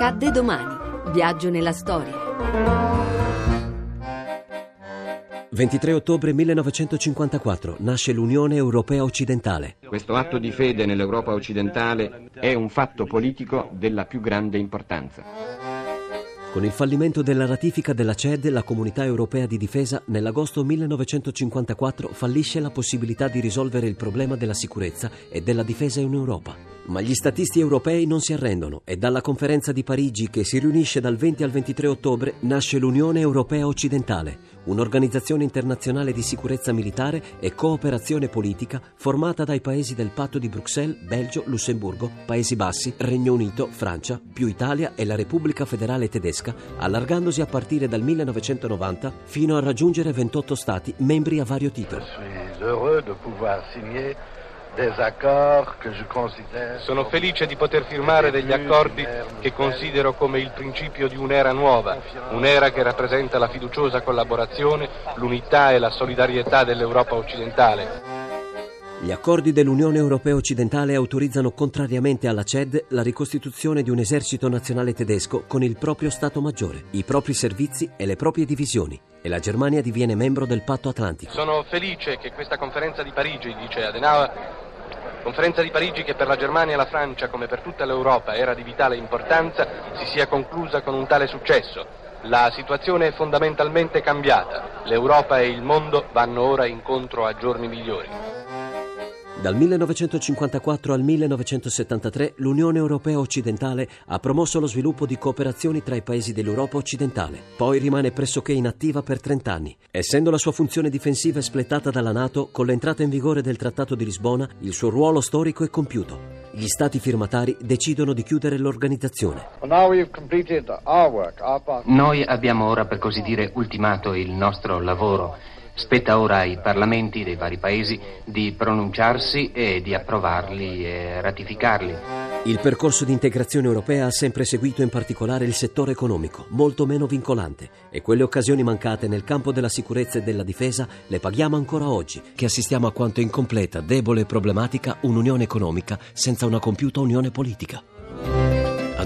Accadde domani. Viaggio nella storia. 23 ottobre 1954 nasce l'Unione Europea Occidentale. Questo atto di fede nell'Europa occidentale è un fatto politico della più grande importanza. Con il fallimento della ratifica della CED, la Comunità Europea di Difesa nell'agosto 1954 fallisce la possibilità di risolvere il problema della sicurezza e della difesa in Europa. Ma gli statisti europei non si arrendono e dalla conferenza di Parigi che si riunisce dal 20 al 23 ottobre nasce l'Unione Europea Occidentale, un'organizzazione internazionale di sicurezza militare e cooperazione politica formata dai paesi del patto di Bruxelles, Belgio, Lussemburgo, Paesi Bassi, Regno Unito, Francia, più Italia e la Repubblica Federale Tedesca, allargandosi a partire dal 1990 fino a raggiungere 28 stati membri a vario titolo. Sono felice di poter firmare degli accordi che considero come il principio di un'era nuova, un'era che rappresenta la fiduciosa collaborazione, l'unità e la solidarietà dell'Europa occidentale. Gli accordi dell'Unione Europea Occidentale autorizzano, contrariamente alla CED, la ricostituzione di un esercito nazionale tedesco con il proprio Stato Maggiore, i propri servizi e le proprie divisioni. E la Germania diviene membro del Patto Atlantico. Sono felice che questa conferenza di Parigi, dice Adenauer, conferenza di Parigi che per la Germania e la Francia, come per tutta l'Europa, era di vitale importanza, si sia conclusa con un tale successo. La situazione è fondamentalmente cambiata. L'Europa e il mondo vanno ora incontro a giorni migliori. Dal 1954 al 1973 l'Unione Europea Occidentale ha promosso lo sviluppo di cooperazioni tra i paesi dell'Europa occidentale. Poi rimane pressoché inattiva per 30 anni. Essendo la sua funzione difensiva espletata dalla Nato, con l'entrata in vigore del Trattato di Lisbona, il suo ruolo storico è compiuto. Gli stati firmatari decidono di chiudere l'organizzazione. Noi abbiamo ora, per così dire, ultimato il nostro lavoro Spetta ora ai parlamenti dei vari paesi di pronunciarsi e di approvarli e ratificarli. Il percorso di integrazione europea ha sempre seguito in particolare il settore economico, molto meno vincolante, e quelle occasioni mancate nel campo della sicurezza e della difesa le paghiamo ancora oggi, che assistiamo a quanto incompleta, debole e problematica un'unione economica senza una compiuta unione politica.